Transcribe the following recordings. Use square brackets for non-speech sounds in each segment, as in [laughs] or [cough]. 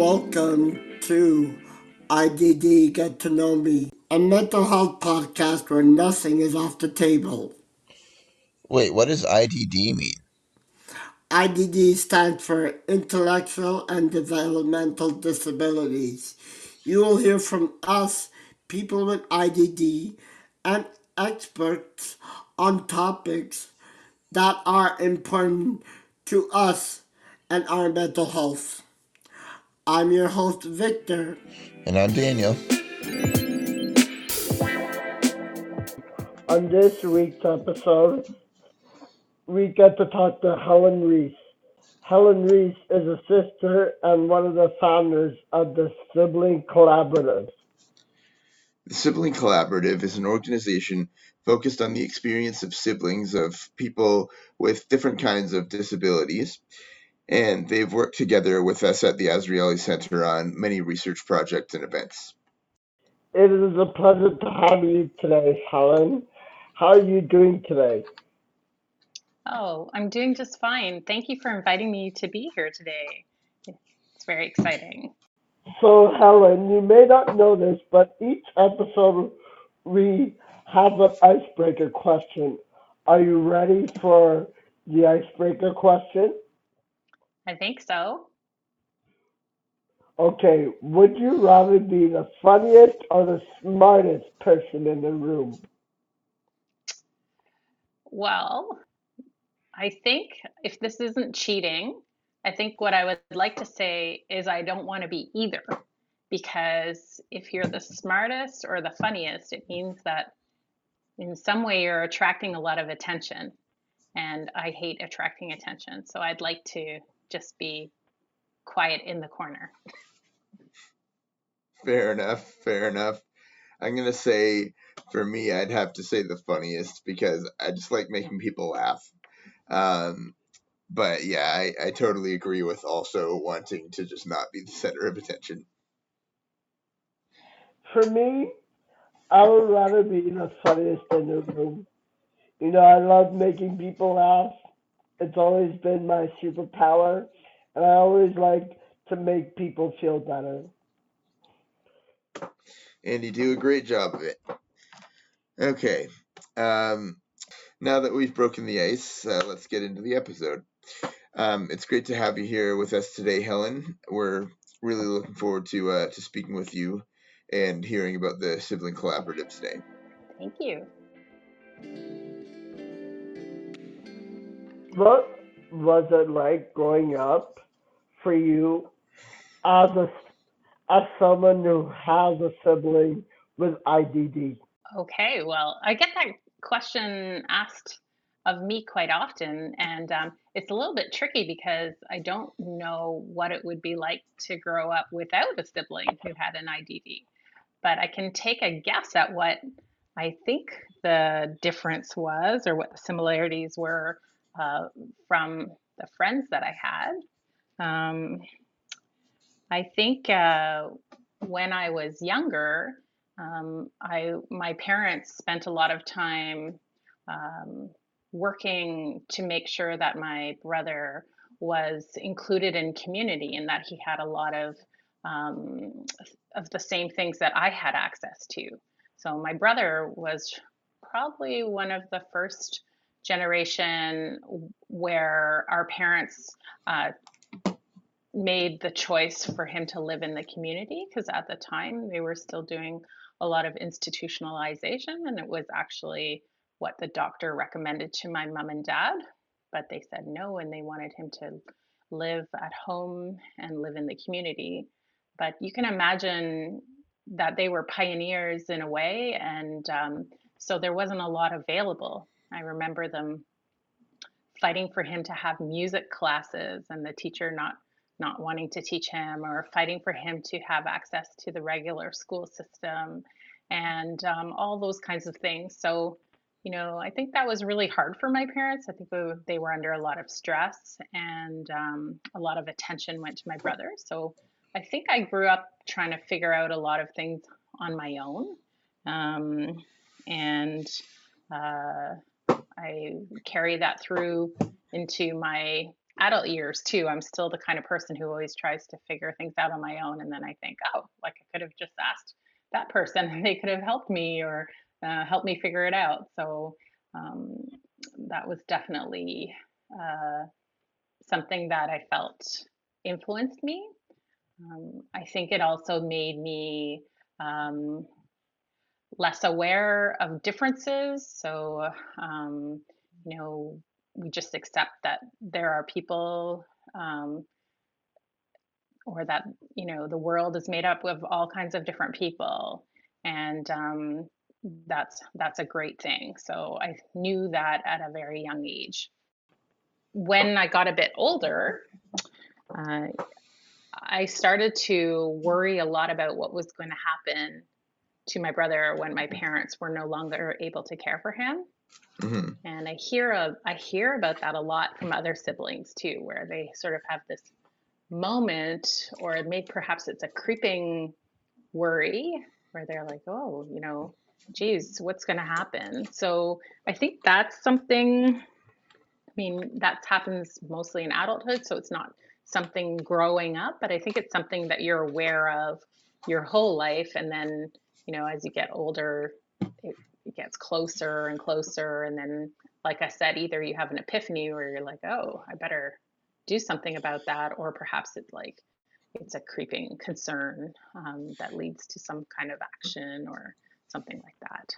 Welcome to IDD Get to Know Me, a mental health podcast where nothing is off the table. Wait, what does IDD mean? IDD stands for Intellectual and Developmental Disabilities. You will hear from us, people with IDD, and experts on topics that are important to us and our mental health. I'm your host, Victor. And I'm Daniel. On this week's episode, we get to talk to Helen Reese. Helen Reese is a sister and one of the founders of the Sibling Collaborative. The Sibling Collaborative is an organization focused on the experience of siblings of people with different kinds of disabilities and they've worked together with us at the Azrieli Center on many research projects and events. It is a pleasure to have you today, Helen. How are you doing today? Oh, I'm doing just fine. Thank you for inviting me to be here today. It's very exciting. So, Helen, you may not know this, but each episode we have an icebreaker question. Are you ready for the icebreaker question? I think so. Okay, would you rather be the funniest or the smartest person in the room? Well, I think if this isn't cheating, I think what I would like to say is I don't want to be either. Because if you're the smartest or the funniest, it means that in some way you're attracting a lot of attention. And I hate attracting attention. So I'd like to just be quiet in the corner. Fair enough. Fair enough. I'm going to say for me, I'd have to say the funniest because I just like making people laugh. Um, but yeah, I, I totally agree with also wanting to just not be the center of attention. For me, I would rather be the funniest in the room. You know, I love making people laugh. It's always been my superpower, and I always like to make people feel better. And you do a great job of it. Okay. Um, now that we've broken the ice, uh, let's get into the episode. Um, it's great to have you here with us today, Helen. We're really looking forward to uh, to speaking with you and hearing about the sibling collaborative today. Thank you. What was it like growing up for you as a as someone who has a sibling with IDD? Okay, well, I get that question asked of me quite often, and um, it's a little bit tricky because I don't know what it would be like to grow up without a sibling who had an IDD. But I can take a guess at what I think the difference was or what the similarities were uh, from the friends that I had. Um, I think uh, when I was younger, um, I my parents spent a lot of time um, working to make sure that my brother was included in community and that he had a lot of um, of the same things that I had access to. So my brother was probably one of the first generation where our parents uh, made the choice for him to live in the community because at the time they were still doing a lot of institutionalization and it was actually what the doctor recommended to my mom and dad but they said no and they wanted him to live at home and live in the community. But you can imagine that they were pioneers in a way and um, so there wasn't a lot available I remember them fighting for him to have music classes and the teacher not not wanting to teach him or fighting for him to have access to the regular school system and um, all those kinds of things. So, you know, I think that was really hard for my parents. I think they were under a lot of stress and um, a lot of attention went to my brother. So I think I grew up trying to figure out a lot of things on my own. Um, and uh, I carry that through into my adult years too, I'm still the kind of person who always tries to figure things out on my own. And then I think, oh, like I could have just asked that person they could have helped me or uh, helped me figure it out. So um, that was definitely uh, something that I felt influenced me. Um, I think it also made me um, less aware of differences. So, um, you know, we just accept that there are people um, or that, you know, the world is made up of all kinds of different people. And um, that's that's a great thing. So I knew that at a very young age. When I got a bit older, uh, I started to worry a lot about what was going to happen to my brother when my parents were no longer able to care for him. Mm-hmm. And I hear a, I hear about that a lot from other siblings too, where they sort of have this moment, or maybe perhaps it's a creeping worry where they're like, oh, you know, geez, what's going to happen? So I think that's something. I mean, that happens mostly in adulthood, so it's not something growing up, but I think it's something that you're aware of your whole life, and then you know, as you get older, it, it gets closer and closer. And then, like I said, either you have an epiphany or you're like, oh, I better do something about that, or perhaps it's like it's a creeping concern um, that leads to some kind of action or something like that.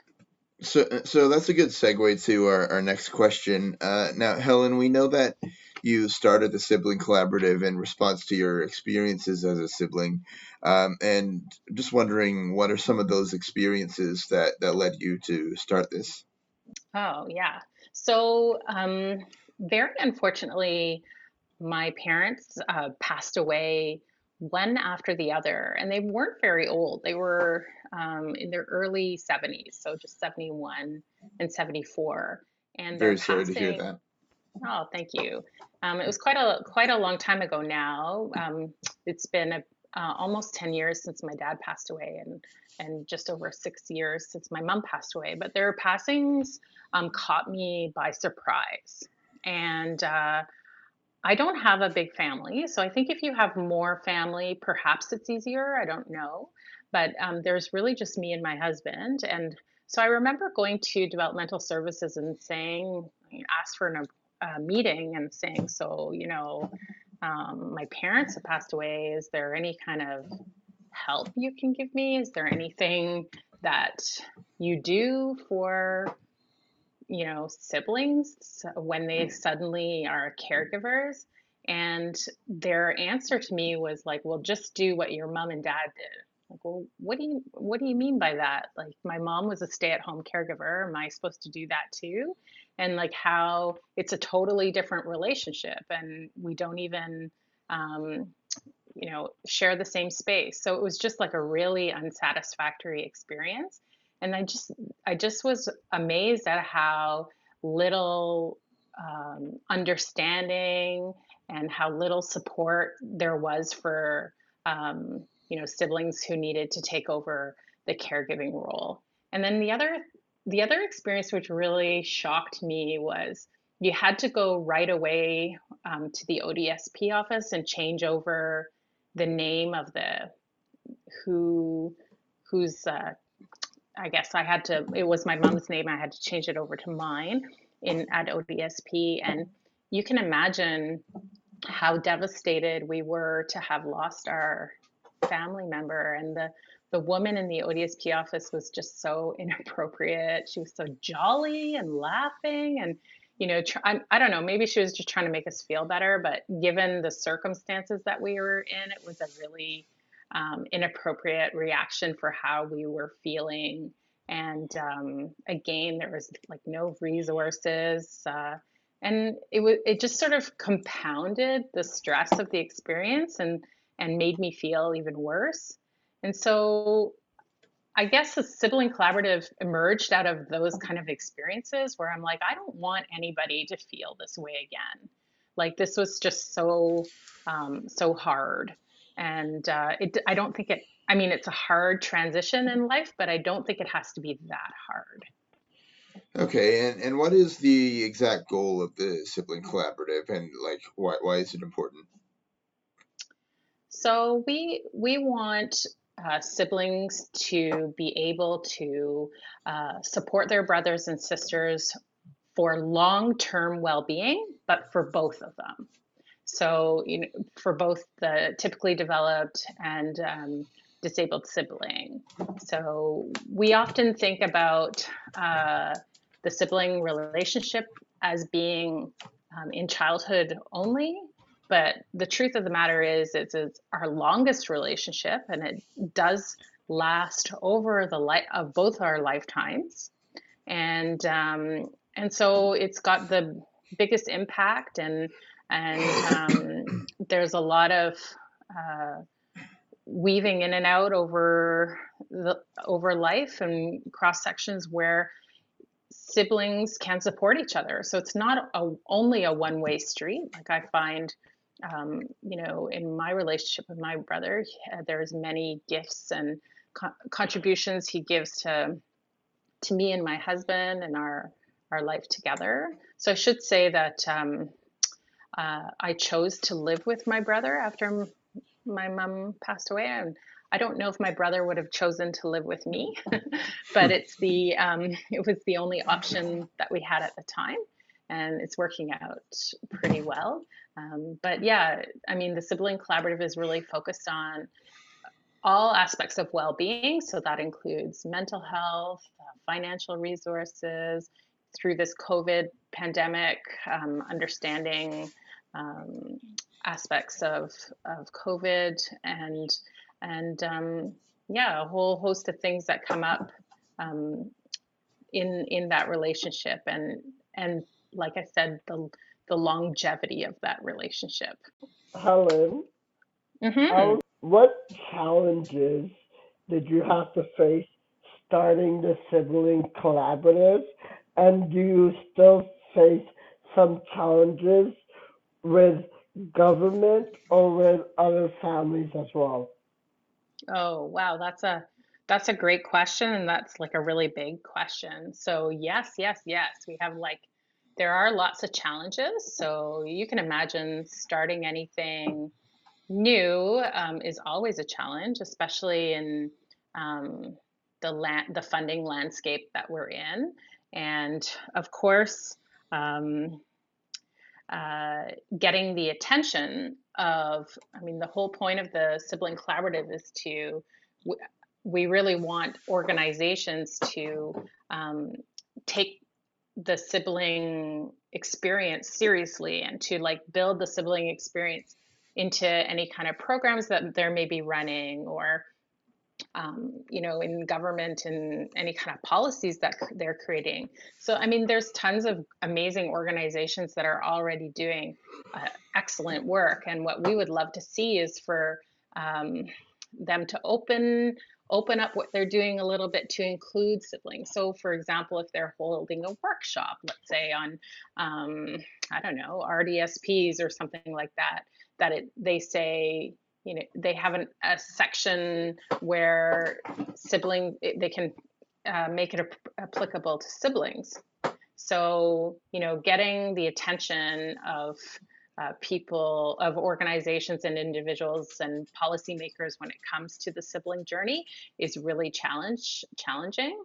So, so that's a good segue to our, our next question. Uh, now, Helen, we know that you started the Sibling Collaborative in response to your experiences as a sibling. Um, and just wondering, what are some of those experiences that, that led you to start this? Oh, yeah. So, um, very unfortunately, my parents uh, passed away one after the other, and they weren't very old. They were um, in their early 70s, so just 71 and 74. And very sorry passing, to hear that. Oh, thank you. Um, it was quite a quite a long time ago now. Um, it's been a, uh, almost 10 years since my dad passed away, and and just over six years since my mom passed away. But their passings um, caught me by surprise, and uh, I don't have a big family, so I think if you have more family, perhaps it's easier. I don't know, but um, there's really just me and my husband, and so I remember going to developmental services and saying, asked for an uh, meeting and saying, so, you know, um, my parents have passed away. Is there any kind of help you can give me? Is there anything that you do for, you know, siblings when they suddenly are caregivers? And their answer to me was like, well, just do what your mom and dad did. Like, well, what do you what do you mean by that? Like, my mom was a stay-at-home caregiver. Am I supposed to do that too? And like how it's a totally different relationship, and we don't even, um, you know, share the same space. So it was just like a really unsatisfactory experience. And I just I just was amazed at how little um, understanding and how little support there was for um, you know siblings who needed to take over the caregiving role and then the other the other experience which really shocked me was you had to go right away um, to the ODSP office and change over the name of the who who's uh, I guess I had to it was my mom's name I had to change it over to mine in at ODSP and you can imagine how devastated we were to have lost our family member and the the woman in the ODSP office was just so inappropriate. She was so jolly and laughing and you know try, I, I don't know maybe she was just trying to make us feel better but given the circumstances that we were in it was a really um, inappropriate reaction for how we were feeling and um, again there was like no resources uh, and it was it just sort of compounded the stress of the experience and and made me feel even worse. And so I guess the sibling collaborative emerged out of those kind of experiences where I'm like, I don't want anybody to feel this way again. Like this was just so um, so hard, and uh, it. I don't think it. I mean, it's a hard transition in life, but I don't think it has to be that hard. Okay, and, and what is the exact goal of the sibling collaborative and like why, why is it important? So we we want uh, siblings to be able to uh, support their brothers and sisters for long-term well-being, but for both of them. So you know, for both the typically developed and um, disabled sibling. So we often think about uh, the sibling relationship as being um, in childhood only. But the truth of the matter is, it's, it's our longest relationship, and it does last over the life of both our lifetimes. And um, and so it's got the biggest impact, and and um, [coughs] there's a lot of uh, weaving in and out over the over life and cross sections where siblings can support each other. So it's not a, only a one way street. Like I find, um, you know, in my relationship with my brother, uh, there's many gifts and co- contributions he gives to to me and my husband and our our life together. So I should say that um, uh, I chose to live with my brother after my mom passed away, and I don't know if my brother would have chosen to live with me, [laughs] but it's the um, it was the only option that we had at the time, and it's working out pretty well. Um, but yeah, I mean, the sibling collaborative is really focused on all aspects of well-being, so that includes mental health, uh, financial resources. Through this COVID pandemic, um, understanding um, aspects of of COVID and and um, yeah, a whole host of things that come up um, in in that relationship, and and like I said, the the longevity of that relationship. Helen, hmm how, what challenges did you have to face starting the sibling collaborative? And do you still face some challenges with government or with other families as well? Oh, wow, that's a that's a great question, and that's like a really big question. So yes, yes, yes, we have like there are lots of challenges. So you can imagine starting anything new um, is always a challenge, especially in um, the land, the funding landscape that we're in. And of course, um, uh, getting the attention of, I mean, the whole point of the sibling collaborative is to, we really want organizations to um, take the sibling experience seriously and to like build the sibling experience into any kind of programs that there may be running or um, you know, in government and any kind of policies that they're creating. So, I mean, there's tons of amazing organizations that are already doing uh, excellent work. And what we would love to see is for um, them to open open up what they're doing a little bit to include siblings. So, for example, if they're holding a workshop, let's say on, um, I don't know, RDSPs or something like that, that it they say you know they have an, a section where sibling they can uh, make it applicable to siblings so you know getting the attention of uh, people of organizations and individuals and policymakers when it comes to the sibling journey is really challenge challenging.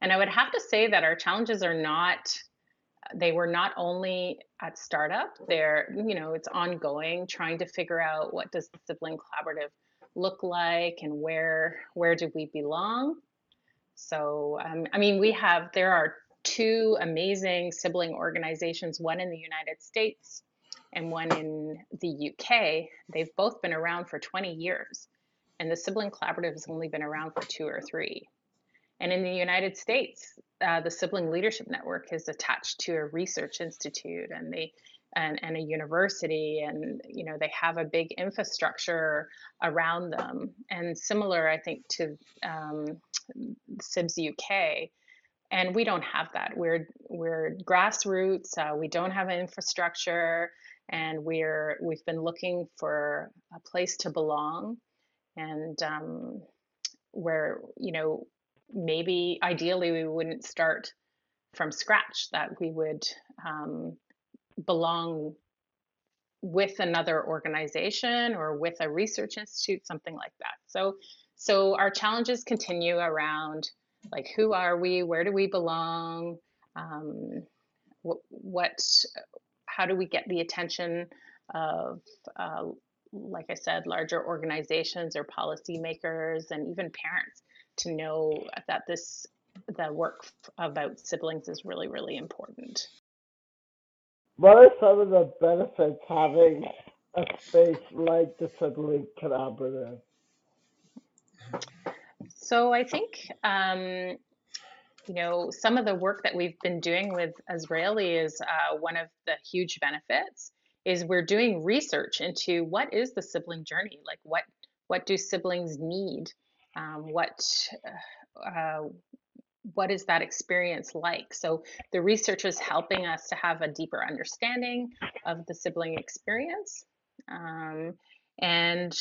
And i would have to say that our challenges are not they were not only at startup they're you know it's ongoing trying to figure out what does the sibling collaborative look like and where where do we belong. So um, i mean we have there are two amazing sibling organizations one in the united states and one in the uk they've both been around for 20 years and the sibling collaborative has only been around for two or three. And in the United States, uh, the Sibling Leadership Network is attached to a research institute and they and, and a university and you know they have a big infrastructure around them. And similar I think to um, SIBS UK and we don't have that. We're we're grassroots uh, we don't have an infrastructure and we're we've been looking for a place to belong and um, where you know maybe ideally we wouldn't start from scratch that we would um, belong with another organization or with a research institute, something like that. So, so our challenges continue around like who are we, where do we belong, um, what, what, how do we get the attention of, uh, like I said, larger organizations or policymakers and even parents to know that this the work about siblings is really really important. What are some of the benefits having a space like the Sibling Collaborative? So I think um, you know some of the work that we've been doing with Azrieli is uh, one of the huge benefits is we're doing research into what is the sibling journey? Like what what do siblings need? Um, what uh, what is that experience like? So the research is helping us to have a deeper understanding of the sibling experience. Um, and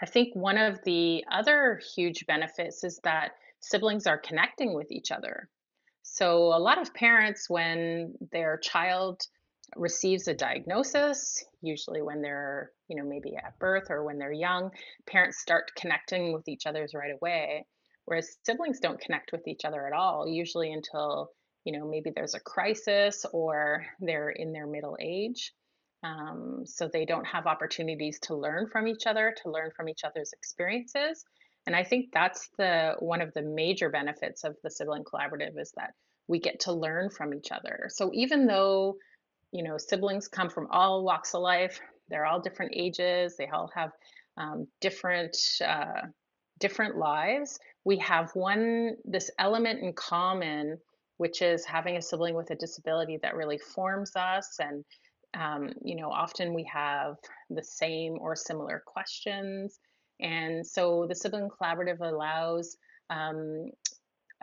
i think one of the other huge benefits is that siblings are connecting with each other. So a lot of parents when their child receives a diagnosis usually when they're you know maybe at birth or when they're young parents start connecting with each other's right away whereas siblings don't connect with each other at all usually until you know maybe there's a crisis or they're in their middle age. Um, so they don't have opportunities to learn from each other to learn from each other's experiences and i think that's the one of the major benefits of the sibling collaborative is that we get to learn from each other so even though you know, siblings come from all walks of life. They're all different ages. They all have um, different uh, different lives. We have one this element in common, which is having a sibling with a disability that really forms us. And um, you know, often we have the same or similar questions. And so the sibling collaborative allows um,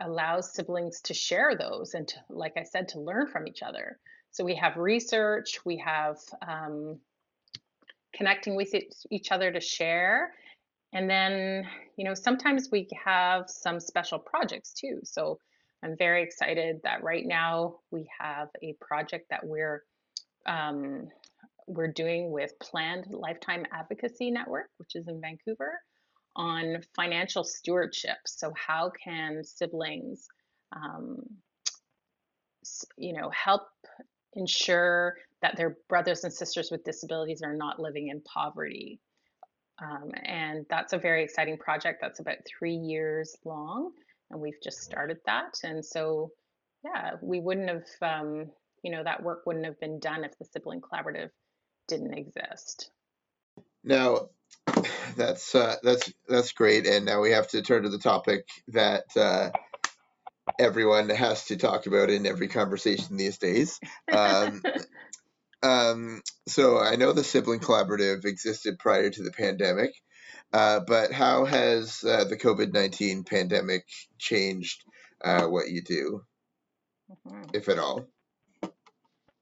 allows siblings to share those and to, like I said, to learn from each other. So we have research, we have um, connecting with each other to share. And then, you know, sometimes we have some special projects too. So I'm very excited that right now we have a project that we're um, we're doing with Planned Lifetime Advocacy Network, which is in Vancouver, on financial stewardship. So how can siblings, um, you know, help ensure that their brothers and sisters with disabilities are not living in poverty. Um, and that's a very exciting project that's about three years long, and we've just started that. And so, yeah, we wouldn't have, um, you know, that work wouldn't have been done if the sibling collaborative didn't exist. Now, that's uh, that's that's great, and now we have to turn to the topic that uh, everyone has to talk about in every conversation these days. Um, [laughs] um, so I know the sibling collaborative existed prior to the pandemic, uh, but how has uh, the COVID nineteen pandemic changed uh, what you do, mm-hmm. if at all?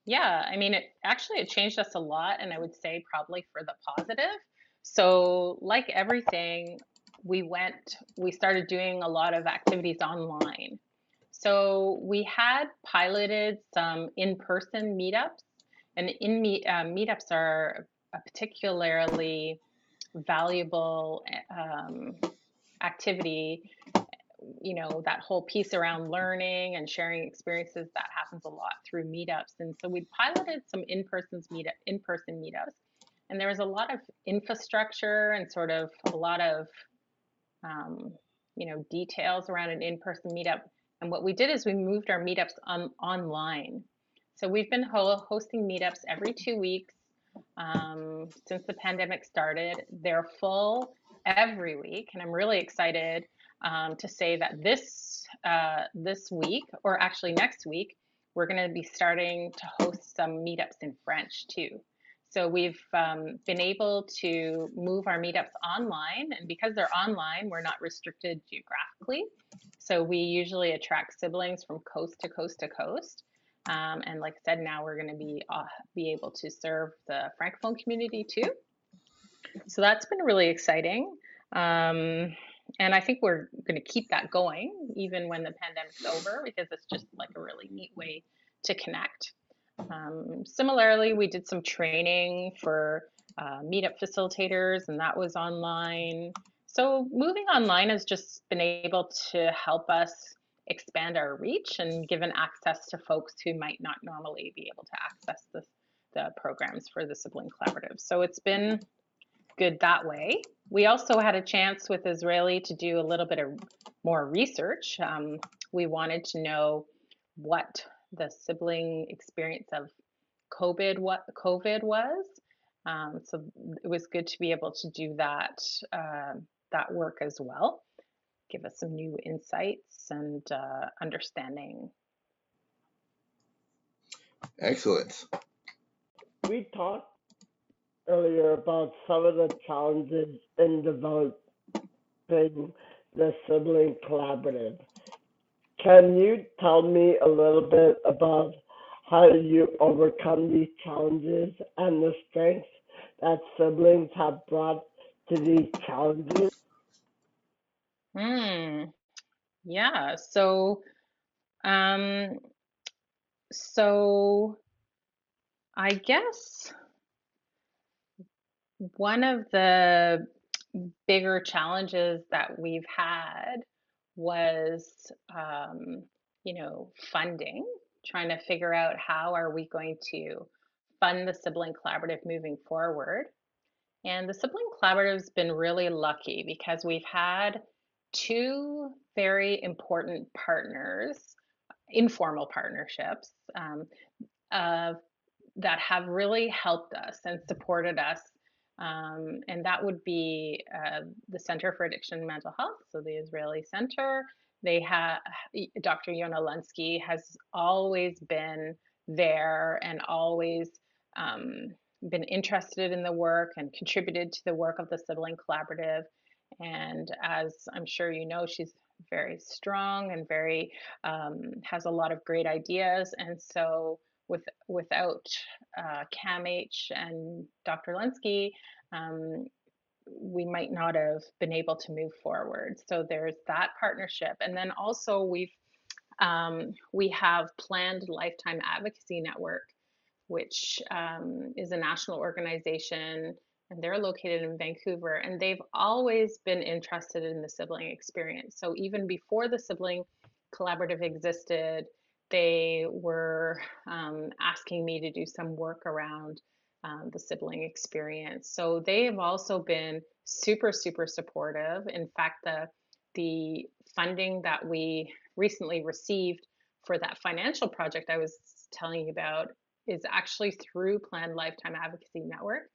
Yeah, I mean, it actually it changed us a lot, and I would say probably for the positive. So, like everything, we went, we started doing a lot of activities online. So we had piloted some in-person meetups, and in meet uh, meetups are a particularly valuable um, activity. You know that whole piece around learning and sharing experiences that happens a lot through meetups, and so we piloted some in-person meetup in-person meetups, and there was a lot of infrastructure and sort of a lot of um, you know details around an in-person meetup and what we did is we moved our meetups on, online. So we've been ho hosting meetups every two weeks um, since the pandemic started. They're full every week, and I'm really excited um, to say that this uh, this week, or actually next week, we're going to be starting to host some meetups in French too. So we've um, been able to move our meetups online, and because they're online, we're not restricted geographically. So we usually attract siblings from coast to coast to coast. Um, and like I said, now we're going to be uh, be able to serve the francophone community too. So that's been really exciting. Um, and I think we're going to keep that going even when the pandemic's over because it's just like a really neat way to connect. Um, similarly, we did some training for uh, meetup facilitators, and that was online. So moving online has just been able to help us expand our reach and given access to folks who might not normally be able to access the, the programs for the sibling collaborative. So it's been good that way. We also had a chance with Azrieli to do a little bit of more research. Um, we wanted to know what the sibling experience of COVID what COVID was. Um, so it was good to be able to do that uh, that work as well. Give us some new insights and uh, understanding. Excellent. We talked earlier about some of the challenges in developing the sibling collaborative. Can you tell me a little bit about how you overcome these challenges and the strengths that siblings have brought to these challenges? Hmm. Yeah. So, um, so I guess one of the bigger challenges that we've had was, um, you know, funding, trying to figure out how are we going to fund the sibling collaborative moving forward. And the sibling collaborative has been really lucky because we've had two very important partners, informal partnerships, um, uh, that have really helped us and supported us um, and that would be uh, the Center for Addiction and Mental Health, so the Azrieli Center. They have Dr. Yona Lunsky has always been there and always um, been interested in the work and contributed to the work of the Sibling Collaborative. And as I'm sure you know, she's very strong and very um, has a lot of great ideas. And so with without uh, CAMH and Dr. Lunsky, um, we might not have been able to move forward. So there's that partnership, and then also we've um, we have planned Lifetime Advocacy Network, which um, is a national organization, and they're located in Vancouver, and they've always been interested in the sibling experience. So even before the sibling collaborative existed, they were um, asking me to do some work around um, the sibling experience. So they have also been super, super supportive. In fact, the the funding that we recently received for that financial project I was telling you about is actually through Planned Lifetime Advocacy Network.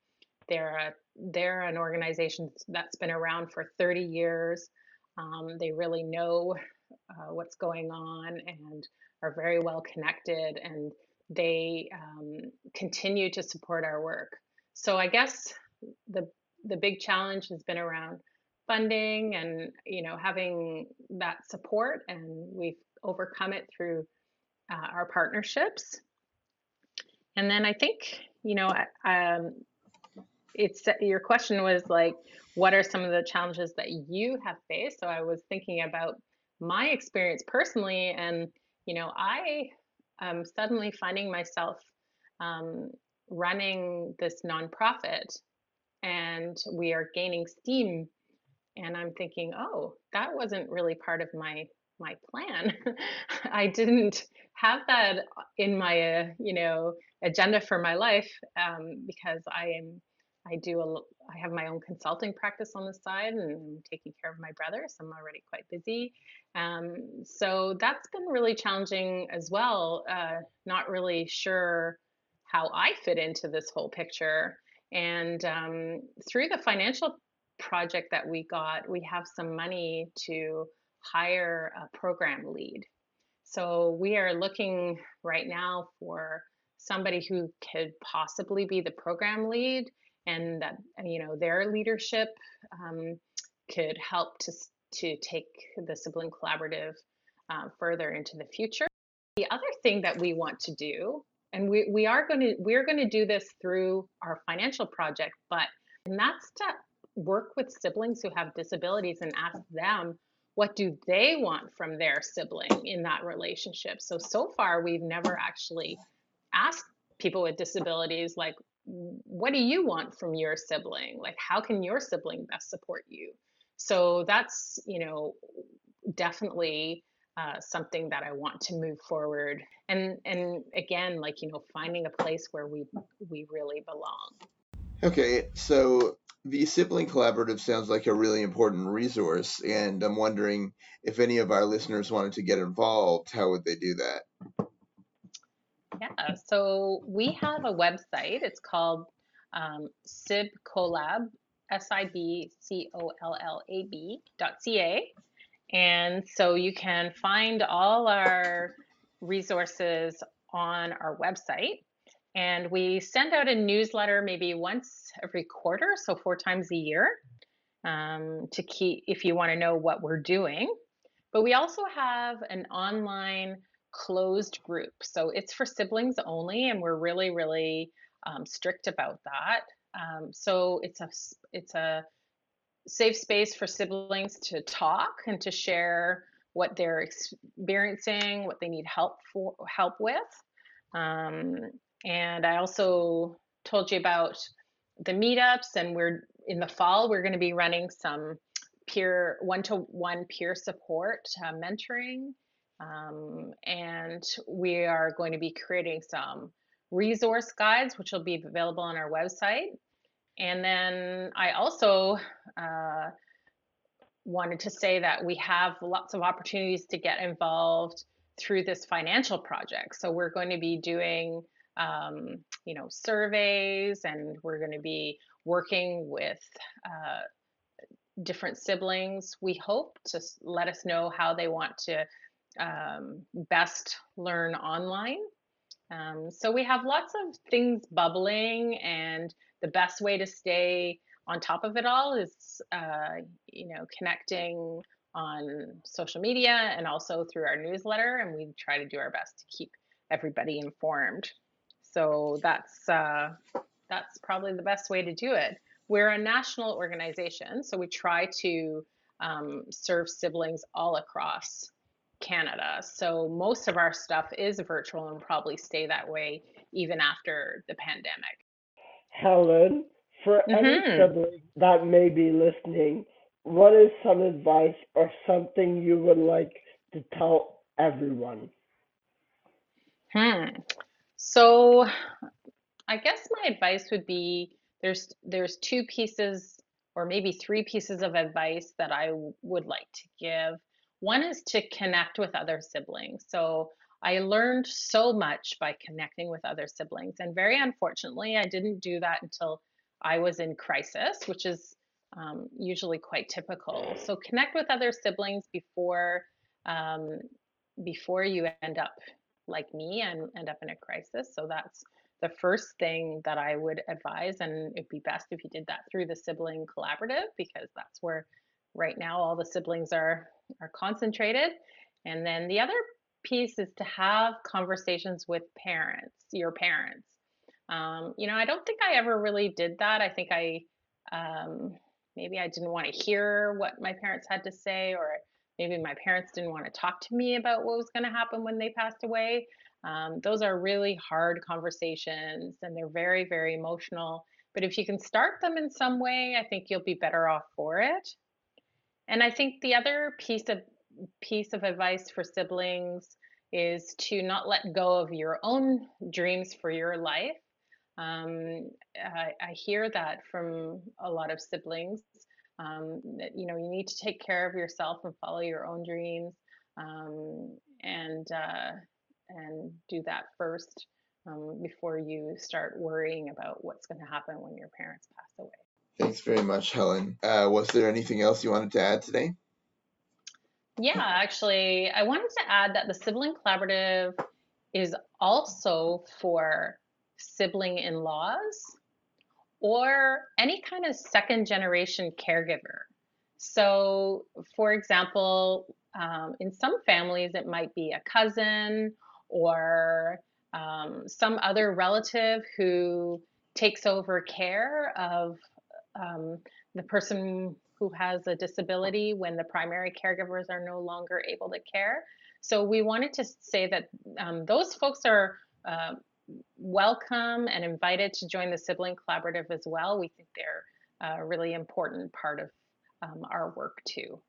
They're a, they're an organization that's been around for 30 years. Um, they really know uh, what's going on and are very well connected and they um, continue to support our work. So I guess the the big challenge has been around funding and you know having that support and we've overcome it through uh, our partnerships and then i think you know um, it's your question was like what are some of the challenges that you have faced so i was thinking about my experience personally and you know, I am suddenly finding myself um, running this nonprofit and we are gaining steam. And I'm thinking, oh, that wasn't really part of my my plan. [laughs] I didn't have that in my, uh, you know, agenda for my life um, because I am I do a, I have my own consulting practice on the side and I'm taking care of my brother, so I'm already quite busy. Um, so that's been really challenging as well. Uh, not really sure how I fit into this whole picture. And um, through the financial project that we got, we have some money to hire a program lead. So we are looking right now for somebody who could possibly be the program lead and that you know their leadership um, could help to to take the sibling collaborative uh, further into the future. The other thing that we want to do, and we, we are going to we're going to do this through our financial project, but and that's to work with siblings who have disabilities and ask them what do they want from their sibling in that relationship. So so far we've never actually asked people with disabilities like what do you want from your sibling? Like how can your sibling best support you? So that's, you know, definitely uh, something that I want to move forward. And and again, like you know, finding a place where we we really belong. Okay, so the sibling collaborative sounds like a really important resource, and I'm wondering if any of our listeners wanted to get involved, how would they do that? Yeah, so we have a website. It's called um, SIB Collab, S I B C O L L A B dot C A. And so you can find all our resources on our website. And we send out a newsletter maybe once every quarter, so four times a year, um, to keep if you want to know what we're doing. But we also have an online closed group. So it's for siblings only, and we're really, really um, strict about that. Um, so it's a it's a safe space for siblings to talk and to share what they're experiencing, what they need help for help with. Um, and I also told you about the meetups, and we're in the fall we're going to be running some peer one-to-one peer support uh, mentoring, um, and we are going to be creating some resource guides, which will be available on our website. And then I also uh, wanted to say that we have lots of opportunities to get involved through this financial project. So we're going to be doing, um, you know, surveys, and we're going to be working with uh, different siblings. We hope to let us know how they want to um, best learn online. Um, so we have lots of things bubbling and the best way to stay on top of it all is, uh, you know, connecting on social media and also through our newsletter. And we try to do our best to keep everybody informed. So that's uh, that's probably the best way to do it. We're a national organization, so we try to um, serve siblings all across Canada. So most of our stuff is virtual and probably stay that way even after the pandemic. Helen, for mm-hmm. any siblings that may be listening, what is some advice or something you would like to tell everyone? Hmm. So, I guess my advice would be there's there's two pieces or maybe three pieces of advice that I would like to give. One is to connect with other siblings. So I learned so much by connecting with other siblings. And very unfortunately, I didn't do that until I was in crisis, which is um, usually quite typical. So connect with other siblings before um, before you end up like me and end up in a crisis. So that's the first thing that I would advise, and it'd be best if you did that through the sibling collaborative because that's where right now all the siblings are are concentrated. And then the other piece is to have conversations with parents, your parents. Um, you know, I don't think I ever really did that. I think I um, maybe I didn't want to hear what my parents had to say, or maybe my parents didn't want to talk to me about what was going to happen when they passed away. Um, those are really hard conversations and they're very, very emotional. But if you can start them in some way, I think you'll be better off for it. And I think the other piece of piece of advice for siblings is to not let go of your own dreams for your life. Um, I, I, hear that from a lot of siblings um, that you know you need to take care of yourself and follow your own dreams um, and uh, and do that first um, before you start worrying about what's going to happen when your parents pass away. Thanks very much, Helen. Uh, was there anything else you wanted to add today? Yeah, actually, I wanted to add that the sibling collaborative is also for sibling in laws or any kind of second generation caregiver. So, for example, um, in some families, it might be a cousin or um, some other relative who takes over care of um, the person who has a disability when the primary caregivers are no longer able to care. So we wanted to say that um, those folks are uh, welcome and invited to join the sibling collaborative as well. We think they're a really important part of um, our work too.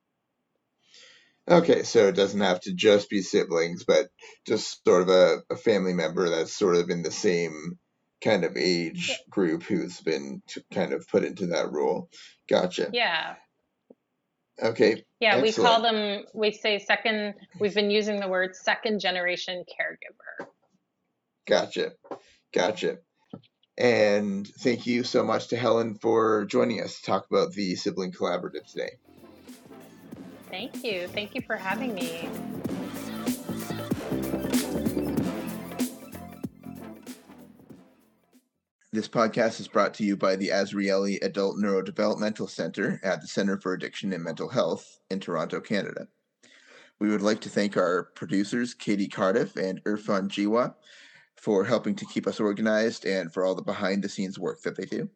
Okay, so it doesn't have to just be siblings, but just sort of a, a family member that's sort of in the same kind of age group who's been kind of put into that role. Gotcha. Yeah. Okay. Yeah, excellent. we call them, we say second, we've been using the word second generation caregiver. Gotcha. Gotcha. And thank you so much to Helen for joining us to talk about the Sibling Collaborative today. Thank you. Thank you for having me. This podcast is brought to you by the Azrieli Adult Neurodevelopmental Center at the Center for Addiction and Mental Health in Toronto, Canada. We would like to thank our producers, Katie Cardiff and Irfan Jiwa, for helping to keep us organized and for all the behind the scenes work that they do.